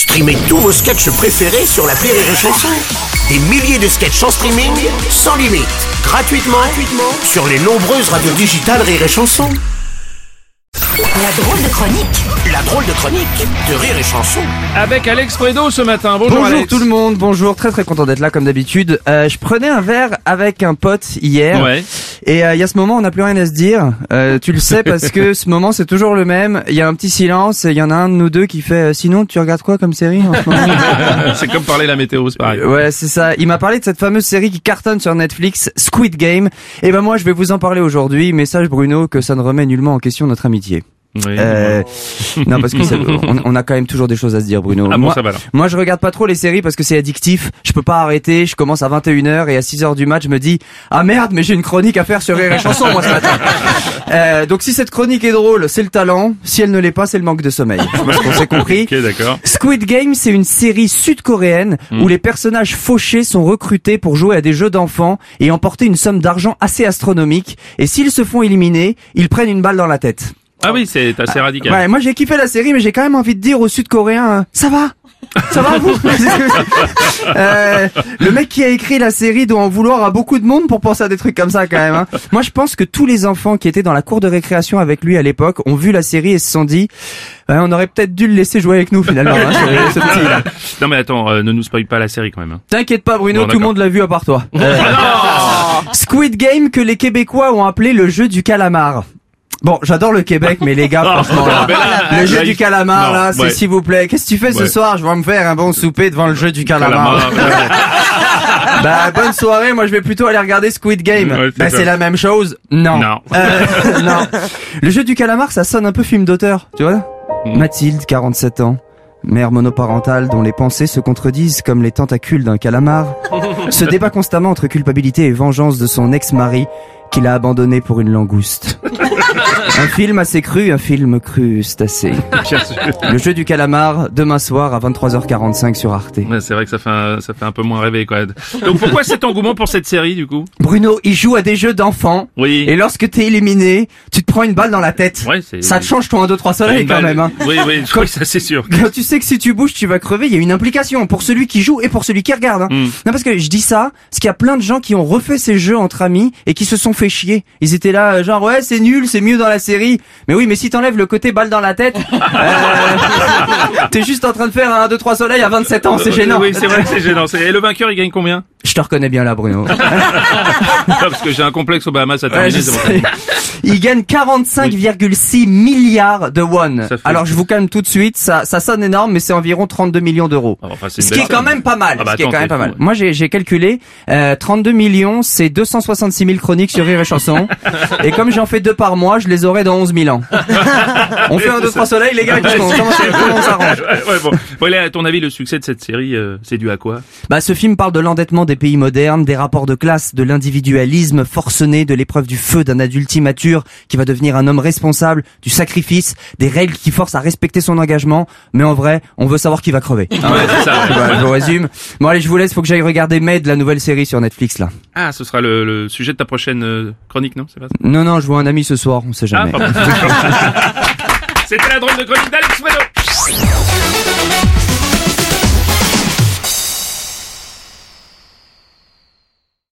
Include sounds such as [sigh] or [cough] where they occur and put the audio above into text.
Streamez tous vos sketchs préférés sur la Rire et Chanson. Des milliers de sketchs en streaming, sans limite, gratuitement, gratuitement sur les nombreuses radios digitales Rire et Chanson. La drôle de chronique La drôle de chronique de Rire et Chanson. Avec Alex Fredo ce matin. Bonjour, Bonjour Alex. tout le monde, bonjour, très très content d'être là comme d'habitude. Euh, je prenais un verre avec un pote hier Ouais. Et euh, il y a ce moment on n'a plus rien à se dire. Euh, tu le sais parce que ce moment c'est toujours le même. Il y a un petit silence et il y en a un de nous deux qui fait euh, sinon tu regardes quoi comme série en ce moment [laughs] c'est comme parler la météo, c'est pareil. Ouais c'est ça. Il m'a parlé de cette fameuse série qui cartonne sur Netflix, Squid Game. Et ben moi je vais vous en parler aujourd'hui. Message Bruno que ça ne remet nullement en question notre amitié. Oui. Euh, non parce que ça- [laughs] on, on a quand même toujours des choses à se dire Bruno. Ah bon, Moi- ça va. Moi, je regarde pas trop les séries parce que c'est addictif. Je peux pas arrêter. Je commence à 21h et à 6h du match, je me dis ah merde, mais j'ai une chronique à faire sur Rire et Chanson moi ce matin. [laughs] Euh, donc si cette chronique est drôle, c'est le talent. Si elle ne l'est pas, c'est le manque de sommeil. Je pense qu'on s'est [laughs] compris. Ok, d'accord. Squid Game, c'est une série sud-coréenne où les personnages fauchés sont recrutés pour jouer à des jeux d'enfants et emporter une somme d'argent assez astronomique. Et s'ils se font éliminer, ils prennent une balle dans la tête. Ah oui, c'est assez radical. Ouais, moi j'ai kiffé la série, mais j'ai quand même envie de dire aux Sud-Coréens, euh, ça va? Ça va vous? [laughs] [laughs] Euh, Le mec qui a écrit la série doit en vouloir à beaucoup de monde pour penser à des trucs comme ça quand même. hein. [laughs] Moi je pense que tous les enfants qui étaient dans la cour de récréation avec lui à l'époque ont vu la série et se sont dit Ouais, on aurait peut-être dû le laisser jouer avec nous finalement. hein, ce- ce petit, là. Non mais attends, euh, ne nous spoil pas la série quand même. hein. T'inquiète pas Bruno, Bon, tout le monde l'a vu à part toi. Euh, Squid Game que les Québécois ont appelé le jeu du calamar. Bon, j'adore le Québec, mais les gars, [laughs] franchement, là, Ben là, le jeu du calamar, là, c'est s'il vous plaît. Qu'est-ce que tu fais ce soir? Je vais me faire un bon souper devant le jeu du calamar. [laughs] Bah, bonne soirée. Moi, je vais plutôt aller regarder Squid Game. Ouais, bah, c'est la même chose. Non. Non. Euh, [laughs] non. Le jeu du calamar, ça sonne un peu film d'auteur, tu vois? Mm. Mathilde, 47 ans. Mère monoparentale dont les pensées se contredisent comme les tentacules d'un calamar, se débat constamment entre culpabilité et vengeance de son ex-mari qu'il a abandonné pour une langouste. [laughs] un film assez cru, un film crustacé. Le jeu du calamar, demain soir à 23h45 sur Arte. Ouais, c'est vrai que ça fait un, ça fait un peu moins rêver quoi. Donc pourquoi cet engouement pour cette série du coup? Bruno, il joue à des jeux d'enfants. Oui. Et lorsque t'es éliminé, tu te prends une balle dans la tête. Ouais, c'est Ça te change ton 1, 2, 3 soleil quand même. Hein. Oui, oui, je crois que ça c'est sûr. Quand tu sais que si tu bouges, tu vas crever, il y a une implication pour celui qui joue et pour celui qui regarde. hein. Mm. Non, parce que je dis ça, parce qu'il y a plein de gens qui ont refait ces jeux entre amis et qui se sont fait chier. Ils étaient là, euh, genre, ouais, c'est nul, c'est mieux dans la série. Mais oui, mais si t'enlèves le côté balle dans la tête, [laughs] euh, [laughs] t'es juste en train de faire un 1, 2, 3 soleil à 27 ans, c'est gênant. Oui, c'est vrai c'est gênant. Et le vainqueur il gagne combien? Je te reconnais bien là, Bruno. [laughs] Parce que j'ai un complexe au Bahamas à Ouais, terminer. sais. Il gagne 45,6 milliards de won. Alors je vous calme tout de suite, ça, ça sonne énorme, mais c'est environ 32 millions d'euros. ça. Enfin, c'est une Ce qui belle est quand somme. même pas mal. Ah bah ce qui est quand même pas mal. fou, Moi j'ai calculé euh, 32 millions, c'est 266 000 chroniques sur Rire et Chanson. [laughs] et comme j'en fais deux par mois, je les aurai dans 11 000 ans. [laughs] On fait un deux trois soleils les gars, on s'arrange Ouais, ouais, bon. Bon, allez, à ton avis, le succès de cette série, euh, c'est dû à quoi? Bah, ce film parle de l'endettement des pays modernes, des rapports de classe, de l'individualisme forcené, de l'épreuve du feu d'un adulte immature qui va devenir un homme responsable, du sacrifice, des règles qui forcent à respecter son engagement. Mais en vrai, on veut savoir qui va crever. Ouais, ça. ouais. [laughs] Voilà, je vous résume. Bon allez, je vous laisse, faut que j'aille regarder Med, la nouvelle série sur Netflix là. Ah, ce sera le, le sujet de ta prochaine euh, chronique, non pas ça Non, non, je vois un ami ce soir, on sait Ah, jamais. pardon. [laughs] C'était la drôle de chronique d'Alex Fredo.